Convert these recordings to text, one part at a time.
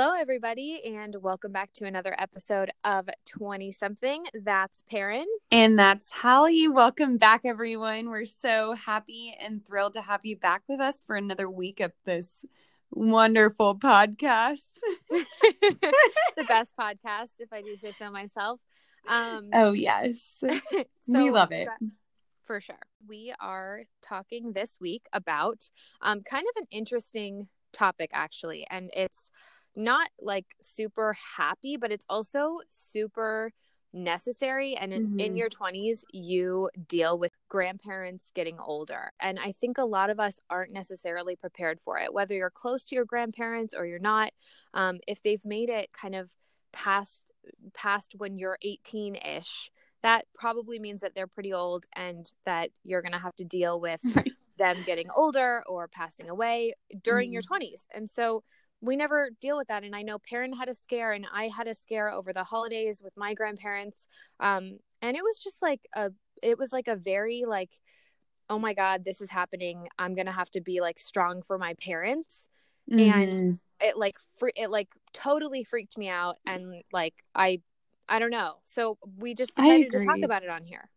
Hello, everybody, and welcome back to another episode of 20 something. That's Perrin. And that's Halley. Welcome back, everyone. We're so happy and thrilled to have you back with us for another week of this wonderful podcast. the best podcast, if I do say so myself. Um, oh, yes. so we love it. For sure. We are talking this week about um, kind of an interesting topic, actually, and it's not like super happy, but it's also super necessary. And in, mm-hmm. in your 20s, you deal with grandparents getting older. And I think a lot of us aren't necessarily prepared for it, whether you're close to your grandparents or you're not. Um, if they've made it kind of past past when you're 18 ish, that probably means that they're pretty old and that you're going to have to deal with them getting older or passing away during mm-hmm. your 20s. And so we never deal with that and i know Perrin had a scare and i had a scare over the holidays with my grandparents um and it was just like a it was like a very like oh my god this is happening. I'm gonna have to be like strong for my parents mm-hmm. and it like fr- it like totally freaked me out and like i i don't know. So we just decided to talk about it on here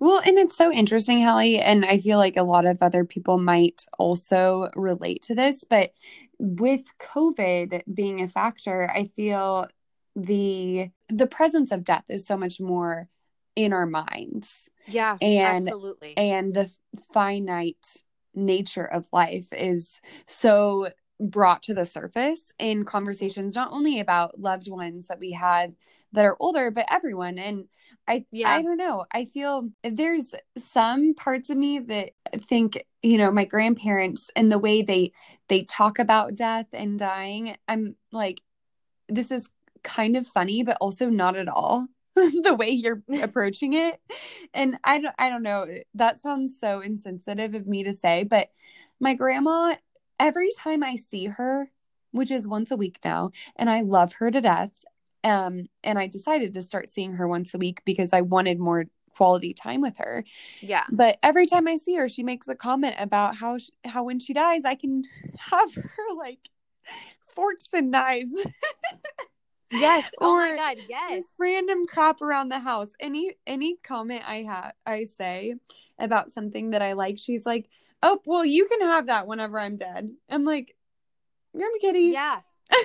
well, and it's so interesting, Halley. And I feel like a lot of other people might also relate to this. But with COVID being a factor, I feel the the presence of death is so much more in our minds. Yeah, and absolutely. And the finite nature of life is so brought to the surface in conversations not only about loved ones that we have that are older but everyone. And i yeah. i don't know. I feel there's some parts of me that think you know my grandparents and the way they they talk about death and dying i'm like this is kind of funny but also not at all the way you're approaching it. And i don't i don't know. That sounds so insensitive of me to say but my grandma every time I see her, which is once a week now, and I love her to death. Um, and I decided to start seeing her once a week because I wanted more quality time with her. Yeah. But every time I see her, she makes a comment about how she, how when she dies, I can have her like forks and knives. yes. Oh my god, yes. Random crap around the house. Any any comment I have I say about something that I like, she's like, oh well you can have that whenever i'm dead. I'm like you're my kitty. Yeah.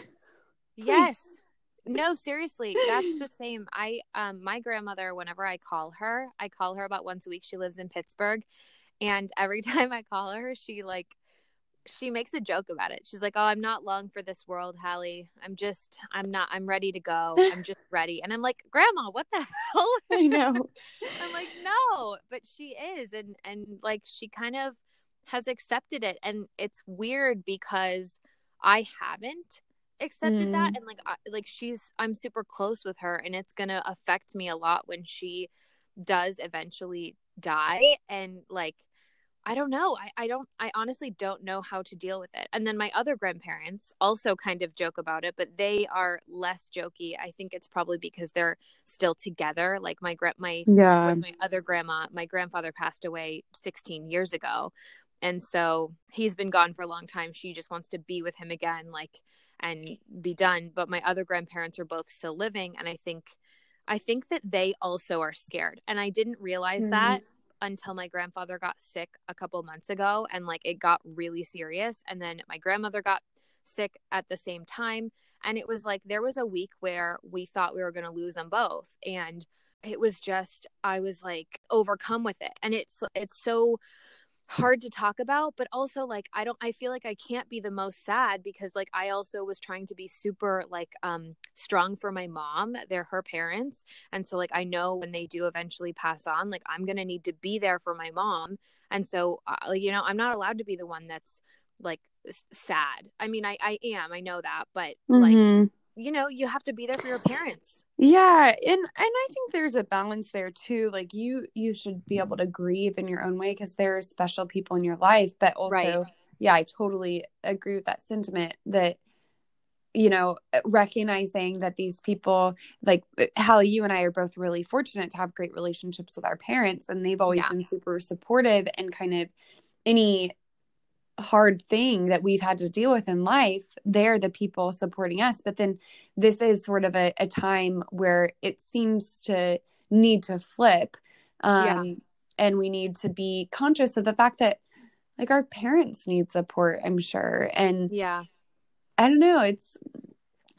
Yes. No seriously that's the same. I um my grandmother whenever i call her i call her about once a week. She lives in pittsburgh and every time i call her she like she makes a joke about it. She's like oh i'm not long for this world halley. I'm just i'm not i'm ready to go. I'm just ready. And i'm like grandma what the hell? I know. I'm like no. But she is and and like she kind of has accepted it and it's weird because I haven't accepted mm. that and like I, like she's I'm super close with her and it's going to affect me a lot when she does eventually die and like I don't know. I, I don't I honestly don't know how to deal with it. And then my other grandparents also kind of joke about it, but they are less jokey. I think it's probably because they're still together. Like my my yeah. my other grandma, my grandfather passed away 16 years ago and so he's been gone for a long time. She just wants to be with him again like and be done. But my other grandparents are both still living and i think i think that they also are scared. And i didn't realize mm-hmm. that until my grandfather got sick a couple months ago and like it got really serious. And then my grandmother got sick at the same time. And it was like there was a week where we thought we were going to lose them both. And it was just i was like overcome with it. And it's it's so hard to talk about but also like i don't i feel like i can't be the most sad because like i also was trying to be super like um strong for my mom they're her parents and so like i know when they do eventually pass on like i'm gonna need to be there for my mom and so uh, you know i'm not allowed to be the one that's like sad i mean i i am i know that but mm-hmm. like you know you have to be there for your parents yeah and and i think there's a balance there too like you you should be able to grieve in your own way because there are special people in your life but also right. yeah i totally agree with that sentiment that you know recognizing that these people like Halley, you and I are both really fortunate to have great relationships with our parents and they've always yeah. been super supportive and kind of any hard thing that we've had to deal with in life, they're the people supporting us. But then this is sort of a, a time where it seems to need to flip. Um, yeah. And we need to be conscious of the fact that, like, our parents need support, I'm sure. And yeah, I don't know. It's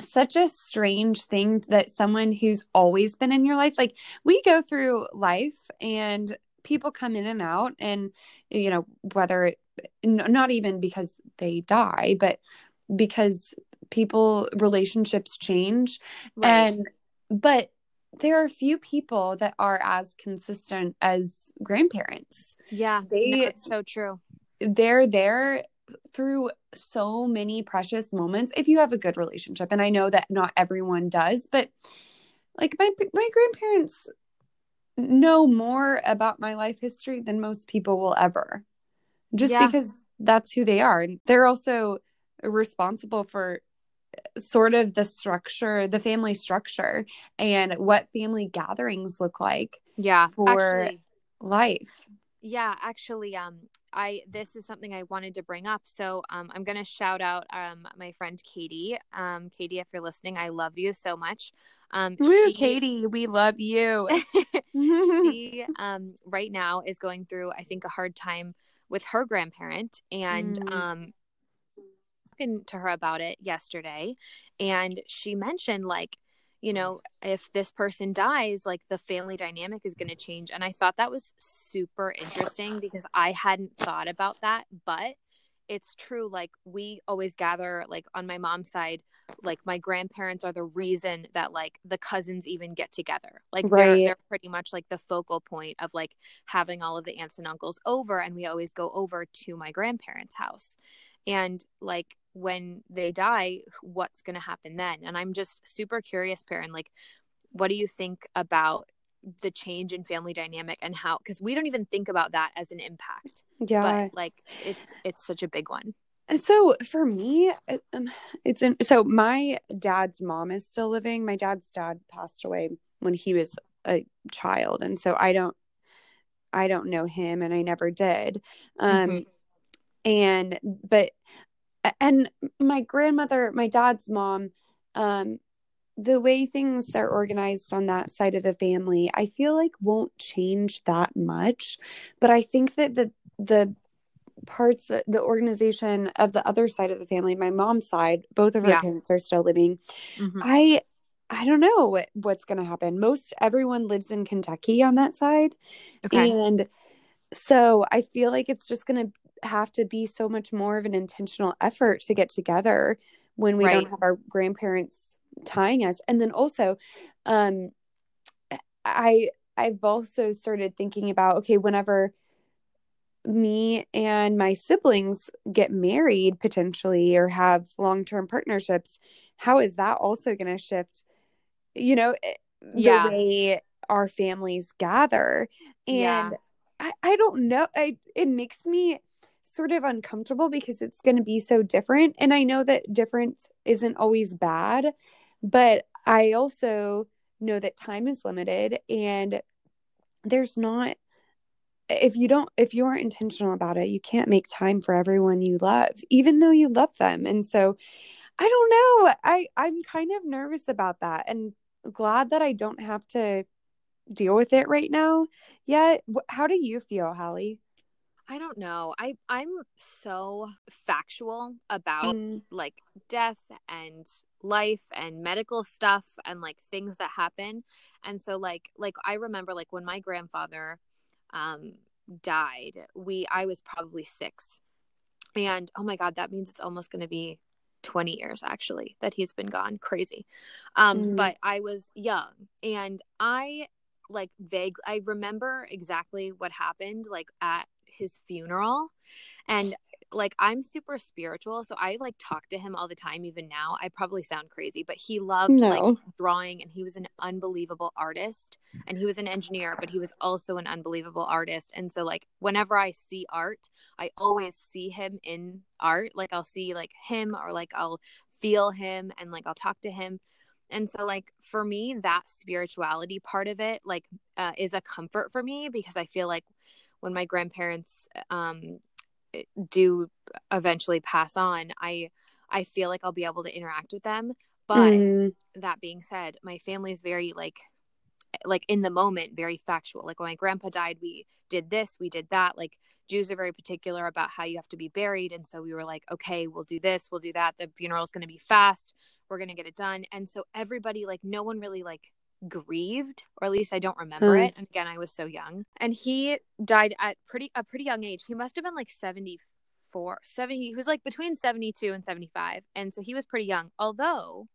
such a strange thing that someone who's always been in your life, like, we go through life and people come in and out and you know whether it not even because they die, but because people relationships change right. and but there are few people that are as consistent as grandparents. Yeah, they no, it's so true. They're there through so many precious moments if you have a good relationship and I know that not everyone does, but like my my grandparents know more about my life history than most people will ever just yeah. because that's who they are. They're also responsible for sort of the structure, the family structure, and what family gatherings look like. Yeah, for actually, life. Yeah, actually, um, I this is something I wanted to bring up. So, um, I'm gonna shout out um my friend Katie. Um, Katie, if you're listening, I love you so much. Um, Woo, she, Katie, we love you. she um right now is going through, I think, a hard time with her grandparent and mm. um talking to her about it yesterday and she mentioned like you know if this person dies like the family dynamic is going to change and i thought that was super interesting because i hadn't thought about that but it's true like we always gather like on my mom's side like my grandparents are the reason that like the cousins even get together. Like right. they're they're pretty much like the focal point of like having all of the aunts and uncles over and we always go over to my grandparents house. And like when they die what's going to happen then? And i'm just super curious Perrin like what do you think about the change in family dynamic and how because we don't even think about that as an impact yeah. but like it's it's such a big one. And so for me um, it's in, so my dad's mom is still living. My dad's dad passed away when he was a child and so i don't i don't know him and i never did. Um mm-hmm. and but and my grandmother my dad's mom um the way things are organized on that side of the family, I feel like won't change that much. But I think that the the parts the organization of the other side of the family, my mom's side, both of her yeah. parents are still living. Mm-hmm. I I don't know what, what's going to happen. Most everyone lives in Kentucky on that side. Okay. And so I feel like it's just going to have to be so much more of an intentional effort to get together when we right. don't have our grandparents tying us and then also um i i've also started thinking about okay whenever me and my siblings get married potentially or have long-term partnerships how is that also going to shift you know eh, the yeah. way our families gather and yeah. I, I don't know I, it makes me sort of uncomfortable because it's going to be so different and i know that different isn't always bad but I also know that time is limited and there's not if you don't if you aren't intentional about it you can't make time for everyone you love even though you love them. And so i don't know i i'm kind of nervous about that and glad that i don't have to deal with it right now yet. How do you feel halley I don't know. I I'm so factual about mm. like death and life and medical stuff and like things that happen. And so like like I remember like when my grandfather um died, we I was probably 6. And oh my god, that means it's almost going to be 20 years actually that he's been gone. Crazy. Um mm. but I was young and I like vague I remember exactly what happened like at his funeral and like I'm super spiritual, so I like talk to him all the time even now. I probably sound crazy, but he loved no. like drawing and he was an unbelievable artist and he was an engineer, but he was also an unbelievable artist. And so like whenever I see art, I always see him in art. Like I'll see like him or like I'll feel him and like I'll talk to him. And so like for me that spirituality part of it like uh, is a comfort for me because I feel like when my grandparents um do eventually pass on, I I feel like I'll be able to interact with them. But Mm, that being said, my family is very like like in the moment, very factual. Like when my grandpa died, we did this, we did that. Like Jews are very particular about how you have to be buried. And so we were like, okay, we'll do this, we'll do that. The funeral is going to be fast. We're going to get it done. And so everybody, like, no one really like grieved, or at least I don't remember Hmm. it. And again, I was so young. And he died at pretty a pretty young age. He must have been like 74, 70. He was like between 72 and 75. And so he was pretty young. Although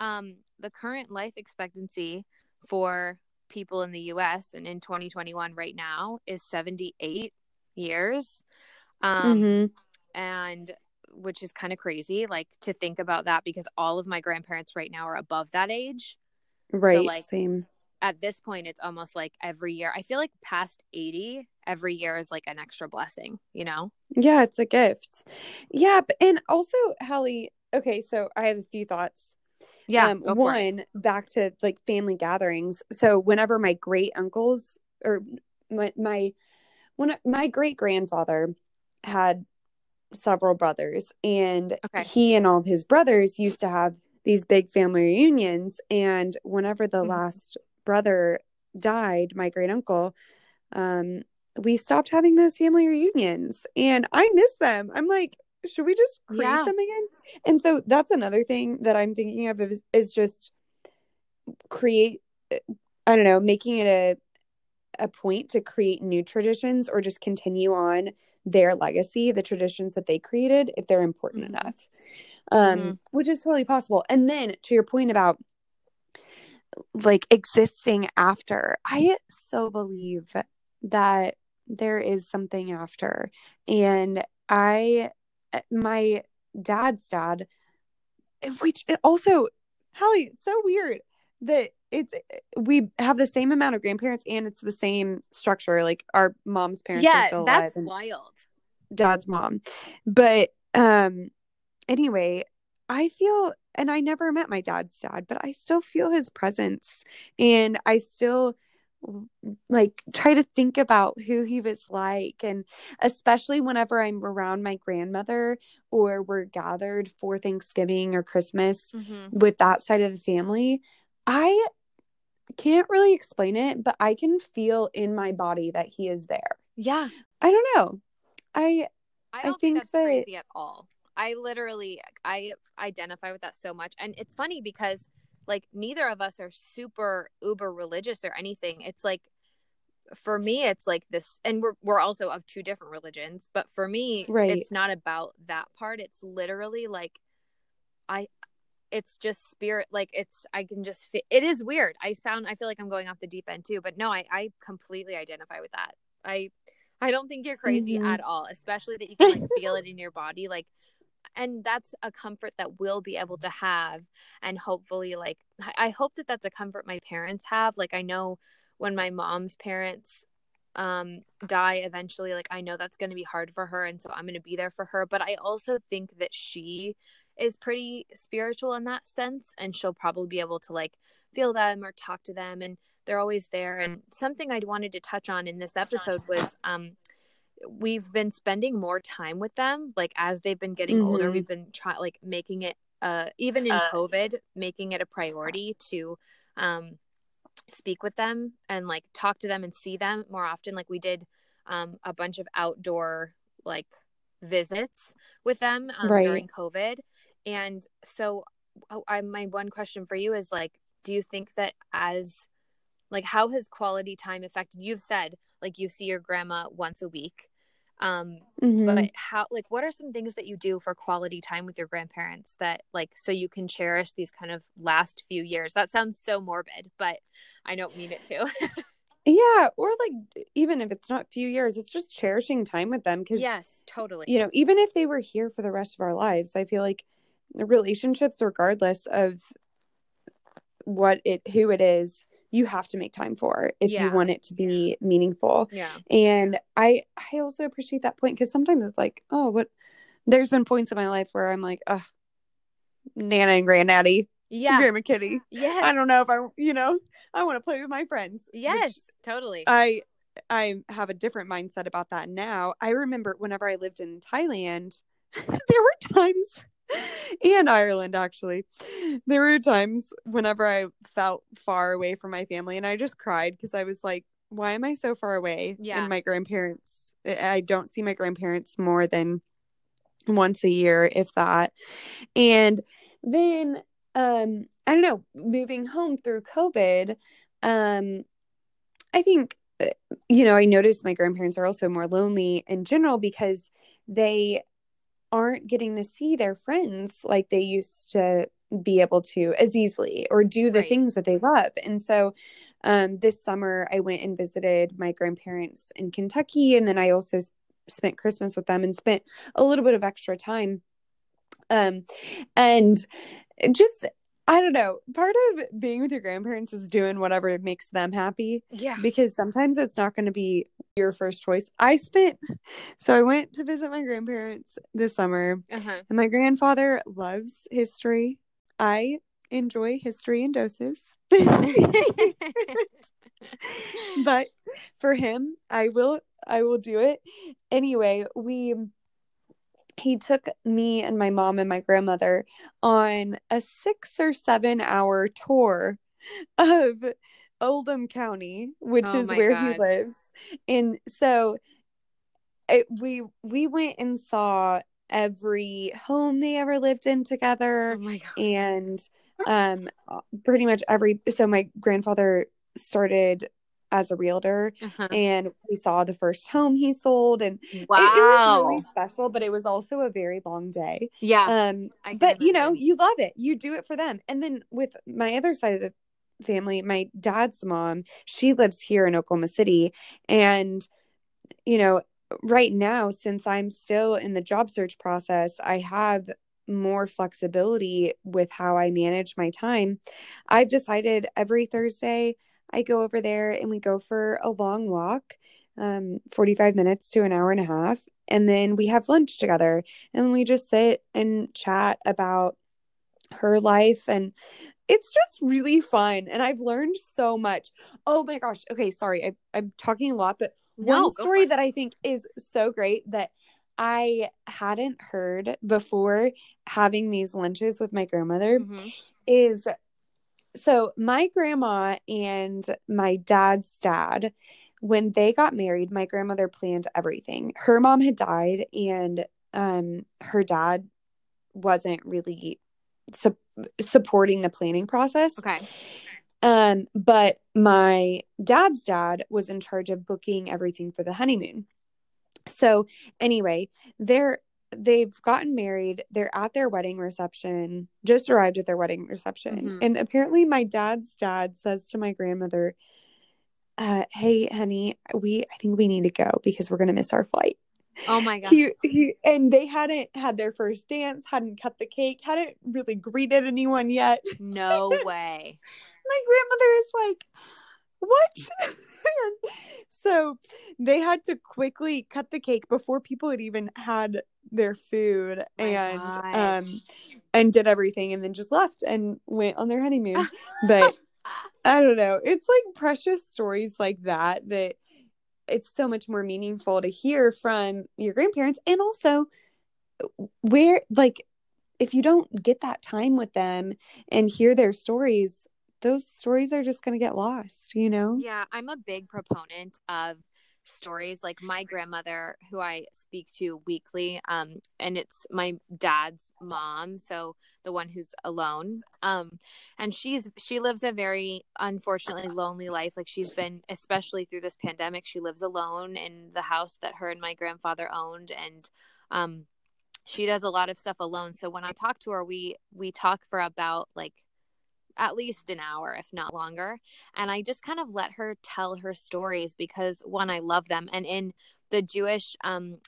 um the current life expectancy for people in the US and in 2021 right now is 78 years. Um mhm. and which is kind of crazy like to think about that because all of my grandparents right now are above that age. Right. like, same. At this point it's almost like every year. I feel like past 80 every year is like an extra blessing, you know? Yeah, it's a gift. Yeah, but, and also, Halley. Okay, so I have a few thoughts. Yeah. um, go for it. one back to like family gatherings so whenever my great uncles or my my when my great grandfather had several brothers and Okay. he and all of his brothers used to have these big family reunions and whenever the Mhm. last brother died my great uncle um we stopped having those family reunions and i miss them i'm like should we just create Yeah. them again and so that's another thing that i'm thinking of is, is just create i don't know making it a a point to create new traditions or just continue on their legacy the traditions that they created if they're important Mhm. enough um Mhm. which is totally possible and then to your point about like existing after i so believe that there is something after and i my dad's dad which also Halley, it's so weird that it's we have the same amount of grandparents and it's the same structure like our mom's parents are Yeah, still that's wild. dad's mom but um anyway i feel and i never met my dad's dad but i still feel his presence and i still like try to think about who he was like and especially whenever i'm around my grandmother or we're gathered for thanksgiving or christmas Mhm. with that side of the family i can't really explain it but i can feel in my body that he is there Yeah. i don't know i I I don't think think, that's that- crazy at all. I literally I identify with that so much and it's funny because like neither of us are super uber religious or anything. It's like for me it's like this and we're we're also of two different religions, but for me Right. it's not about that part. It's literally like I it's just spirit like it's I can just fit it is weird. I sound I feel like I'm going off the deep end too, but no, I I completely identify with that. I I don't think you're crazy Mhm. at all, especially that you can like feel it in your body like and that's a comfort that we'll be able to have and hopefully like I- I hope that that's a comfort my parents have. Like I know when my mom's parents um die eventually like I know that's going to be hard for her and so I'm going to be there for her, but I also think that she is pretty spiritual in that sense and she'll probably be able to like feel them or talk to them and they're always there and something I wanted to touch on in this episode was um we've been spending more time with them like as they've been getting older Mhm. we've been trying like making it uh even in Uh. covid making it a priority to um speak with them and like talk to them and see them more often like we did um a bunch of outdoor like visits with them um, Right. during covid and so oh, I, my one question for you is like do you think that as like how has quality time affected you've said like you see your grandma once a week um Mhm. but how like what are some things that you do for quality time with your grandparents that like so you can cherish these kind of last few years? That sounds so morbid but i don't mean it to. Yeah, or like even if it's not few years, it's just cherishing time with them because yes totally. you know, even if they were here for the rest of our lives, I feel like relationships, regardless of what it who it is, you have to make time for if Yeah. you want it to be meaningful. yeah And I I also appreciate that point because sometimes it's like, oh, what there's been points in my life where I'm like, oh, Nana and Granddaddy, yeah Grandma Kitty. yes I don't know if I, you know, I want to play with my friends. yes totally I I have a different mindset about that now. I remember whenever I lived in Thailand, there were times and Ireland actually. There were times whenever I felt far away from my family and I just cried because I was like, why am I so far away? Yeah. And my grandparents, I don't see my grandparents more than once a year, if that. And then, um, I don't know, moving home through COVID, um, I think, uh, you know, I noticed my grandparents are also more lonely in general because they aren't getting to see their friends like they used to be able to as easily or do the right. things that they love. And so um, this summer I went and visited my grandparents in Kentucky and then I also spent Christmas with them and spent a little bit of extra time um and just I don't know. Part of being with your grandparents is doing whatever makes them happy. Yeah. Because sometimes it's not going to be your first choice. I spent, so I went to visit my grandparents this summer, uh-huh. and my grandfather loves history. I enjoy history in doses. but for him, I will I will do it. Anyway, we he took me and my mom and my grandmother on a 6 or 7 hour tour of Oldham County, which oh is where God. he lives. And so it, we we went and saw every home they ever lived in together oh and um pretty much every so my grandfather started as a realtor uh-huh. and we saw the first home he sold and wow. it, it, was really special but it was also a very long day. Yeah um but you know you love it. You do it for them. And then with my other side of the family my dad's mom she lives here in oklahoma city and you know right now since i'm still in the job search process i have more flexibility with how i manage my time. I've decided every thursday I go over there and we go for a long walk, um, 45 minutes to an hour and a half. And then we have lunch together and we just sit and chat about her life. And it's just really fun. And I've learned so much. Oh my gosh. Okay. Sorry. I, I'm talking a lot, but no, one story that I think is so great that I hadn't heard before having these lunches with my grandmother mm-hmm. is so my grandma and my dad's dad when they got married my grandmother planned everything. Her mom had died and um her dad wasn't really su- supporting the planning process. Okay. Um but my dad's dad was in charge of booking everything for the honeymoon. So anyway they're they've gotten married. They're at their wedding reception, just arrived at their wedding reception. Mm-hmm. And apparently, my dad's dad says to my grandmother, uh, Hey, honey, we, I think we need to go because we're going to miss our flight. Oh my god. He, he and they hadn't had their first dance, hadn't cut the cake, hadn't really greeted anyone yet. No way. my grandmother is like, "What?" so they had to quickly cut the cake before people had even had their food My and God. um and did everything and then just left and went on their honeymoon. but I don't know. It's like precious stories like that that it's so much more meaningful to hear from your grandparents and also where like if you don't get that time with them and hear their stories those stories are just going to get lost you know? Yeah i'm a big proponent of stories like my grandmother who i speak to weekly um and it's my dad's mom so the one who's alone um and she's she lives a very unfortunately lonely life like she's been especially through this pandemic she lives alone in the house that her and my grandfather owned and um she does a lot of stuff alone so when i talk to her we we talk for about like at least an hour, if not longer. And I just kind of let her tell her stories because one, I love them. And in the Jewish um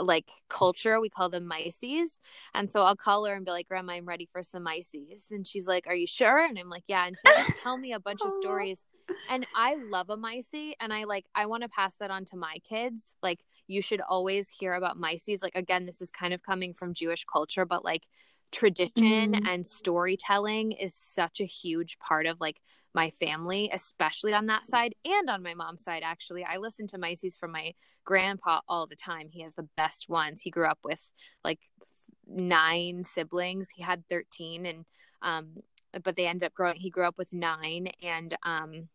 like culture, we call them mices. And so I'll call her and be like, Grandma, I'm ready for some mices. And she's like, Are you sure? And I'm like, Yeah. And she'll just tell me a bunch of stories. And I love a micey and I like I want to pass that on to my kids. Like you should always hear about mices. Like again, this is kind of coming from Jewish culture, but like tradition mm. and storytelling is such a huge part of like my family, especially on that side and on my mom's side. Actually, I listen to Mices from my grandpa all the time. He has the best ones. He grew up with like nine siblings. He had 13 and, um, but they ended up growing, he grew up with nine and, um,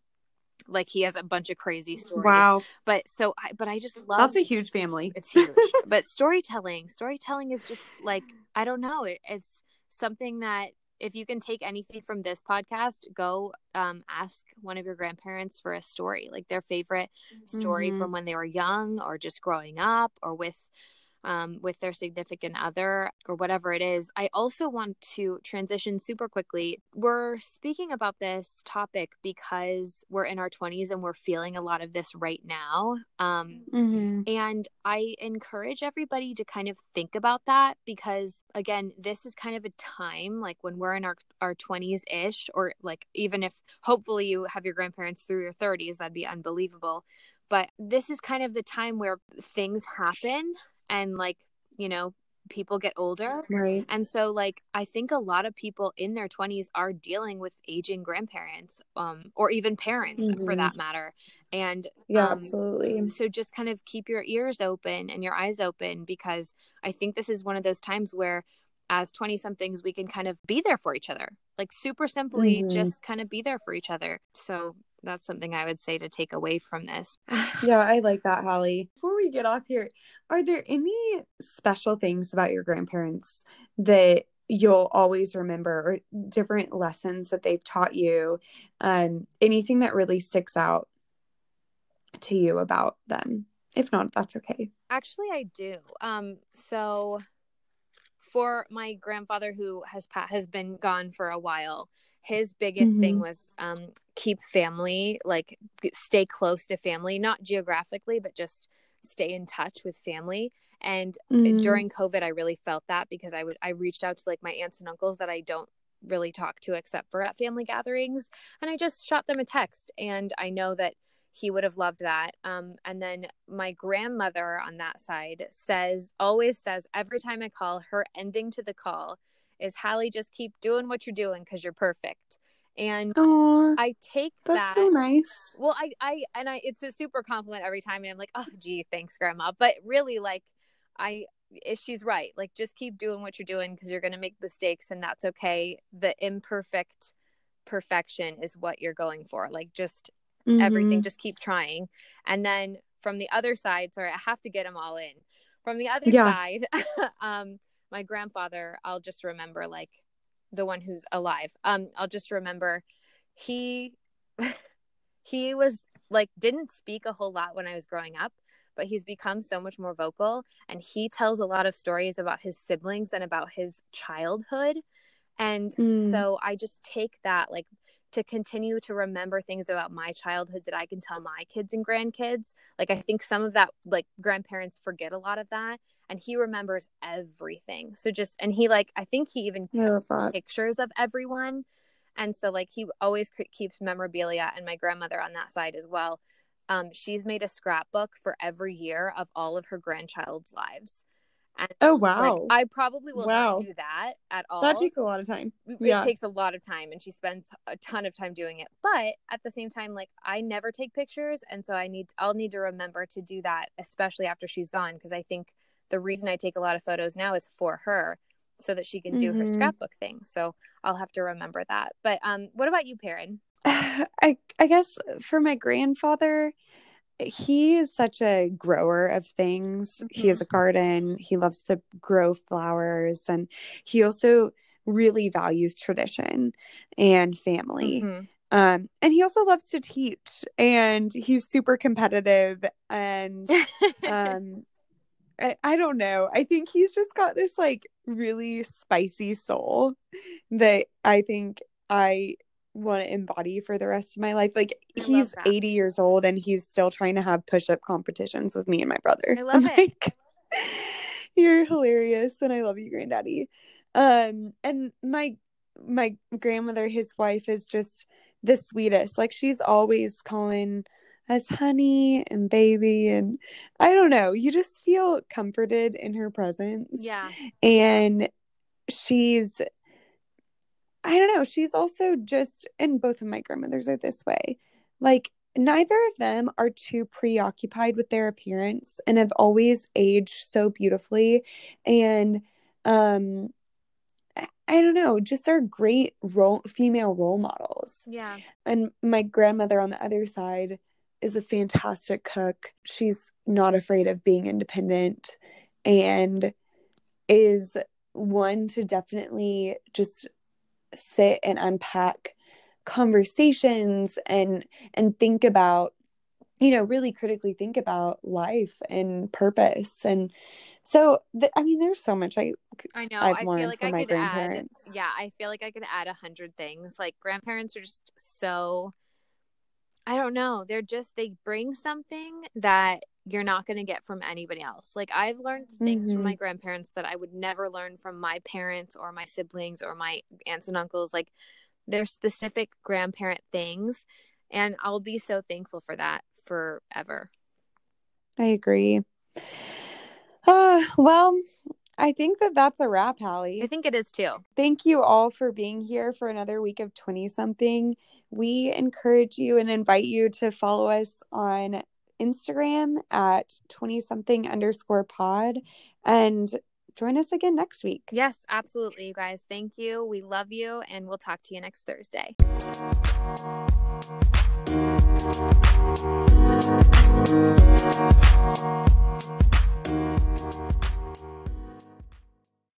like he has a bunch of crazy stories. Wow. But so I but I just love That's a huge family. It's huge. but storytelling, storytelling is just like I don't know, it, it's something that if you can take anything from this podcast, go um, ask one of your grandparents for a story, like their favorite story mm-hmm. from when they were young or just growing up or with um, with their significant other or whatever it is. I also want to transition super quickly. We're speaking about this topic because we're in our 20s and we're feeling a lot of this right now. Um, mm-hmm. And I encourage everybody to kind of think about that because, again, this is kind of a time like when we're in our, our 20s ish, or like even if hopefully you have your grandparents through your 30s, that'd be unbelievable but this is kind of the time where things happen and like you know people get older. Right. And so like i think a lot of people in their 20s are dealing with aging grandparents um or even parents mm-hmm. for that matter. And yeah um, absolutely. so just kind of keep your ears open and your eyes open because i think this is one of those times where as 20 somethings we can kind of be there for each other. Like super simply mm-hmm. just kind of be there for each other. So that's something I would say to take away from this. yeah, I like that, Halley. Before we get off here, are there any special things about your grandparents that you'll always remember or different lessons that they've taught you? Um, anything that really sticks out to you about them? If not, that's okay. Actually, I do. Um, so for my grandfather who has has been gone for a while, his biggest mm-hmm. thing was um, keep family, like stay close to family, not geographically, but just stay in touch with family. And mm-hmm. during COVID, I really felt that because I would I reached out to like my aunts and uncles that I don't really talk to except for at family gatherings, and I just shot them a text. And I know that he would have loved that. Um, and then my grandmother on that side says, always says, every time I call, her ending to the call is Halley, just keep doing what you're doing because you're perfect. And Aww, I take that's that. so nice. Well, I, I, and I, it's a super compliment every time. And I'm like, oh, gee, thanks, grandma. But really, like, I, eh, she's right. Like, just keep doing what you're doing because you're going to make mistakes and that's okay. The imperfect perfection is what you're going for. Like, just mm-hmm. everything, just keep trying. And then from the other side, sorry, I have to get them all in. From the other yeah. side, um, my grandfather, I'll just remember like the one who's alive. Um, I'll just remember he he was like didn't speak a whole lot when I was growing up, but he's become so much more vocal and he tells a lot of stories about his siblings and about his childhood. And mm. so I just take that like to continue to remember things about my childhood that I can tell my kids and grandkids. Like I think some of that like grandparents forget a lot of that and he remembers everything. So just and he like I think he even keeps pictures of everyone. And so like he always keeps memorabilia and my grandmother on that side as well. Um, she's made a scrapbook for every year of all of her grandchild's lives. And oh wow! Like, I probably will wow. not do that at all. That takes a lot of time. It yeah. takes a lot of time, and she spends a ton of time doing it. But at the same time, like I never take pictures, and so I need I'll need to remember to do that, especially after she's gone, because I think the reason I take a lot of photos now is for her so that she can do mm-hmm. her scrapbook thing. So I'll have to remember that. But um what about you, Perrin? I I guess for my grandfather, he is such a grower of things. Mm-hmm. He has a garden. He loves to grow flowers and he also really values tradition and family. Mm-hmm. Um, and he also loves to teach and he's super competitive and um, I, I don't know. I think he's just got this like really spicy soul that I think I want to embody for the rest of my life. Like I he's 80 years old and he's still trying to have push-up competitions with me and my brother. I love it. Like, you're hilarious and I love you, granddaddy. Um and my my grandmother, his wife is just the sweetest. Like she's always calling us honey and baby and I don't know, you just feel comforted in her presence. Yeah. And she's I don't know, she's also just and both of my grandmothers are this way. Like neither of them are too preoccupied with their appearance and have always aged so beautifully and um I don't know, just are great role female role models. Yeah. And my grandmother on the other side is a fantastic cook. She's not afraid of being independent and is one to definitely just sit and unpack conversations and and think about you know really critically think about life and purpose. And so the, i mean there's so much i i know. I've i feel like i could add yeah i feel like i could add a hundred things. Like grandparents are just so i don't know. They're just they bring something that you're not going to get from anybody else like i've learned things mm-hmm. from my mm-hmm. grandparents that i would never learn from my parents or my siblings or my aunts and uncles like they're specific grandparent things and i'll be so thankful for that forever i agree uh, well I think that that's a wrap, Halley. I think it is too. Thank you all for being here for another week of 20 something. We encourage you and invite you to follow us on Instagram at 20 something underscore pod and join us again next week. Yes, absolutely, you guys. Thank you. We love you, and we'll talk to you next Thursday.